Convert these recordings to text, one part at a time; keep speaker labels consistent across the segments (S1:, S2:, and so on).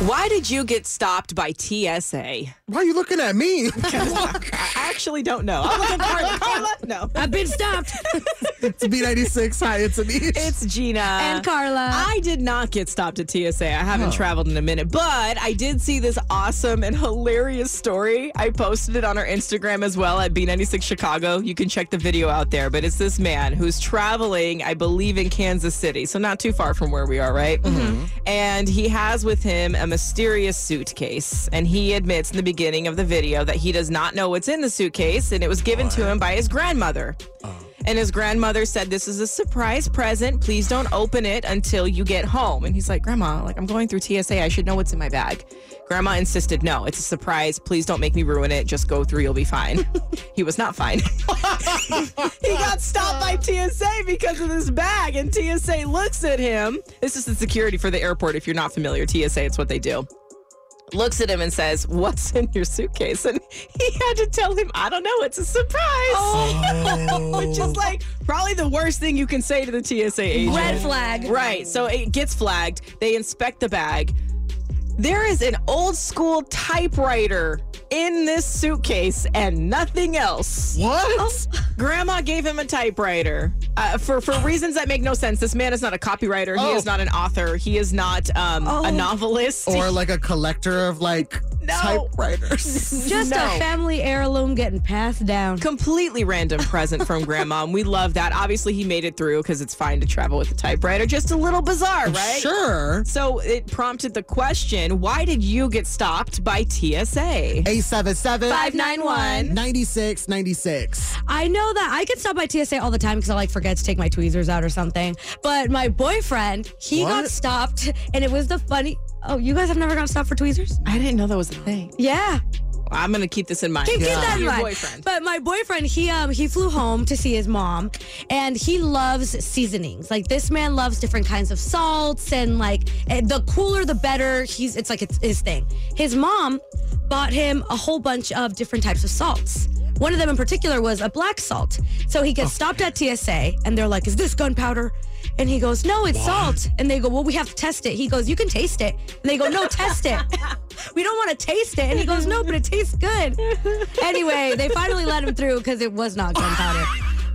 S1: Why did you get stopped by TSA?
S2: Why are you looking at me?
S1: I actually don't know. I'm looking for Carla. No,
S3: I've been stopped.
S2: it's B96. Hi, it's Anish.
S1: it's Gina
S3: and Carla.
S1: I did not get stopped at TSA. I haven't traveled in a minute, but I did see this awesome and hilarious story. I posted it on our Instagram as well at B96 Chicago. You can check the video out there. But it's this man who's traveling, I believe, in Kansas City, so not too far from where we are, right? Mm-hmm. And he has with him a mysterious suitcase. And he admits in the beginning of the video that he does not know what's in the suitcase, and it was given to him by his grandmother. Oh. And his grandmother said, This is a surprise present. Please don't open it until you get home. And he's like, Grandma, like I'm going through TSA. I should know what's in my bag. Grandma insisted, No, it's a surprise. Please don't make me ruin it. Just go through. You'll be fine. he was not fine. he got stopped by TSA because of this bag. And TSA looks at him. This is the security for the airport. If you're not familiar, TSA, it's what they do looks at him and says, What's in your suitcase? And he had to tell him, I don't know, it's a surprise. Oh. Which is like probably the worst thing you can say to the TSA agent.
S3: Red flag.
S1: Right. So it gets flagged. They inspect the bag. There is an old school typewriter in this suitcase and nothing else.
S2: what?
S1: Grandma gave him a typewriter uh, for for reasons that make no sense. This man is not a copywriter. He
S2: Oh.
S1: is not an author. He is not um, a
S3: Oh.
S1: novelist.
S2: Or like a collector of like
S1: No.
S2: typewriters.
S3: Just
S1: No.
S3: a family heirloom getting passed down.
S1: completely random present from grandma and we love that obviously he made it through because it's fine to travel with a typewriter just a little bizarre right
S2: Sure.
S1: so it prompted the question why did you get stopped by tsa
S2: 877
S1: 591
S2: 9696.
S3: I know that I get stopped by TSA all the time because I like forget to take my tweezers out or something. But my boyfriend, he got stopped, and it was the funny. Oh, you guys have never gotten stopped for tweezers?
S1: i didn't know that was a thing
S3: Yeah.
S1: i'm gonna keep this in mind
S3: Keep, keep
S2: Yeah.
S3: that in
S1: Your
S3: mind.
S1: boyfriend.
S3: But my boyfriend, he um he flew home to see his mom, and he loves seasonings. Like this man loves different kinds of salts, and like eh, the cooler the better. He's it's like it's his thing. His mom bought him a whole bunch of different types of salts. One of them in particular was a black salt. So he gets stopped at TSA, and they're like, "Is this gunpowder?" And he goes, "No, it's salt." And they go, "Well, we have to test it." He goes, "You can taste it." And they go, "No, test it." we don't want to taste it. And he goes, no, but it tastes good. anyway, they finally let him through because it was not gunpowder.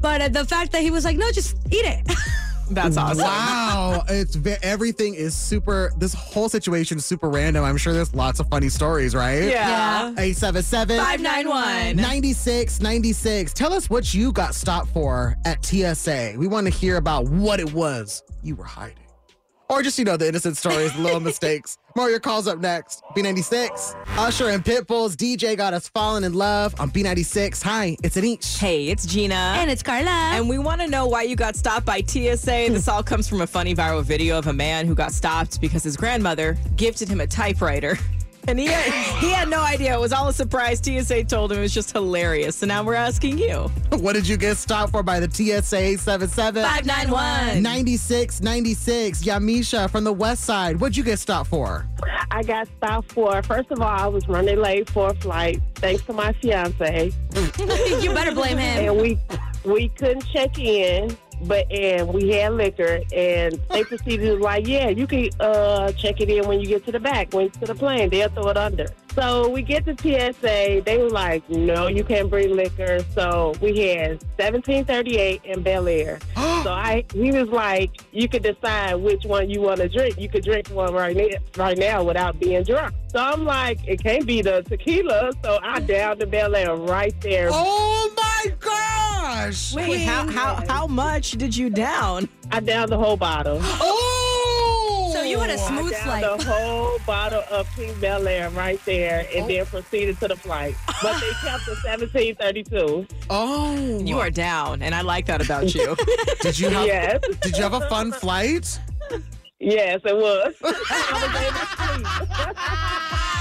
S3: But uh, the fact that he was like, no, just eat it.
S1: that's awesome
S2: Wow. It's everything is super this whole situation is super random. I'm sure there's lots of funny stories, right?
S1: yeah,
S2: 877
S1: 591
S2: 9696. Tell us what you got stopped for at TSA. We want to hear about what it was you were hiding. Or just, you know, the innocent stories, little mistakes. More of your calls up next. B96. Usher and Pitbull's DJ got us falling in love on B96. Hi, it's Anish.
S1: hey it's gina
S3: and it's Carla.
S1: And we want to know why you got stopped by TSA. Hmm. This all comes from a funny viral video of a man who got stopped because his grandmother gifted him a typewriter. And he had, he had no idea. It was all a surprise. TSA told him it was just hilarious. So now we're asking you.
S2: What did you get stopped for by the TSA 877?
S1: 591.
S2: 9696. Yamisha from the West Side. What'd you get stopped for?
S4: I got stopped for, first of all, I was running late for a flight thanks to my fiance.
S3: you better blame him.
S4: And we we couldn't check in but and we had liquor, and they proceeded to like, yeah, you can uh, check it in when you get to the back, when you to the plane, they'll throw it under. So we get to TSA, they were like, no, you can't bring liquor. So we had 1738 and Belaire. so I, he was like, you could decide which one you want to drink. You could drink one right now, right now without being drunk. So I'm like, it can't be the tequila. So I downed the Belaire right there.
S2: Oh my gosh!
S1: Wait, how, how, how much did you down?
S4: I downed the whole bottle.
S2: Oh!
S3: So you had a smooth
S4: downed
S3: flight.
S4: the whole bottle of King Belaire right there, and oh. then proceeded to the flight. But they kept the 1732.
S2: Oh!
S1: You are down, and I like that about you.
S2: Did you have?
S4: Yes,
S2: Did you have a fun flight?
S4: yes, it was.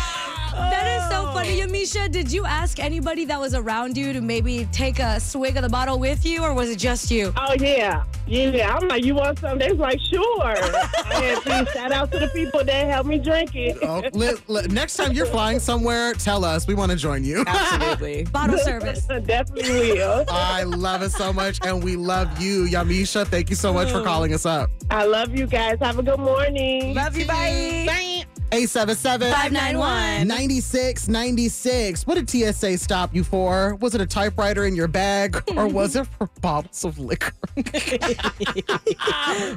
S4: I was able to sleep.
S3: That is so oh. funny, Yamisha. Did you ask anybody that was around you to maybe take a swig of the bottle with you, or was it just you?
S4: Oh yeah, yeah. I'm like, you want some? They was like, sure. and please shout out to the people that helped me drink it.
S2: Oh, li- li- next time you're flying somewhere, tell us. We want to join you.
S1: Absolutely.
S3: Bottle service.
S4: Definitely will.
S2: I love it so much, and we love you, Yamisha. Thank you so much for oh. calling us up.
S4: I love you guys. Have a good morning.
S1: Love you. Bye. Bye.
S2: 877
S3: 591.
S2: 9696. What did TSA stop you for? Was it a typewriter in your bag or was it for bottles of liquor? We're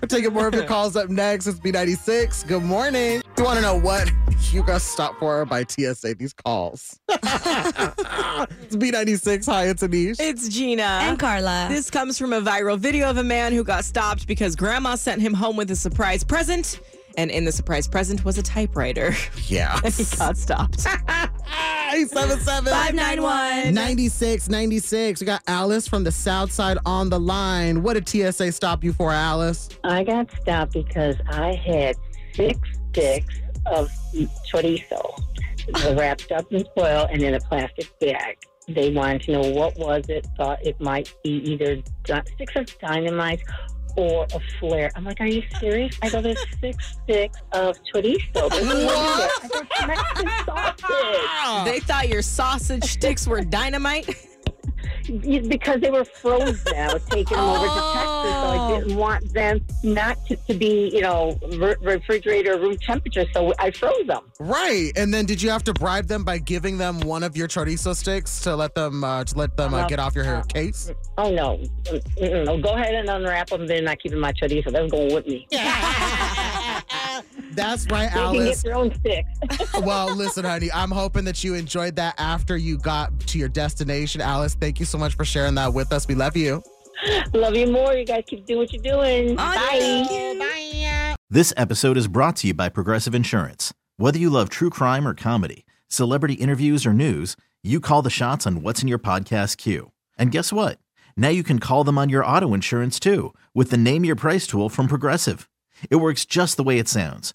S2: taking more of your calls up next. It's B96. Good morning. You want to know what you got stopped for by TSA? These calls. it's B96. Hi, it's Anish.
S1: It's Gina.
S3: And Carla.
S1: This comes from a viral video of a man who got stopped because grandma sent him home with a surprise present. And in the surprise present was a typewriter.
S2: Yeah.
S1: and he got stopped.
S2: 877
S3: 591.
S2: 9696. We got Alice from the South Side on the line. What did TSA stop you for, Alice?
S5: I got stopped because I had six sticks of chorizo wrapped up in foil and in a plastic bag. They wanted to know what was it, thought it might be either di- sticks of dynamite or a flare. I'm like, are you serious? I go, there's six sticks of chorizo. They go, "What is it?" I go, Mexican sausage.
S1: they thought your sausage sticks were dynamite.
S5: because they were frozen. I was taking them over to Texas, so I didn't want them not to, to be, you know, re- refrigerator room temperature. So I froze them.
S2: Right. And then did you have to bribe them by giving them one of your chorizo sticks to let them uh, to let them uh,
S5: Uh,
S2: get off your
S5: uh,
S2: case?
S5: Oh no! Mm-mm. No, go ahead and unwrap them. They're not keeping my chorizo. They're going with me.
S2: That's right,
S5: They can get
S2: Alice.
S5: their own sticks.
S2: well, listen, honey, I'm hoping that you enjoyed that after you got to your destination. Alice, thank you so much for sharing that with us. We love you.
S5: Love you more. You guys keep doing what you're doing. Bye.
S3: thank you.
S6: This episode is brought to you by Progressive Insurance. Whether you love true crime or comedy, celebrity interviews or news, you call the shots on what's in your podcast queue. And guess what? Now you can call them on your auto insurance too with the Name Your Price tool from Progressive. It works just the way it sounds.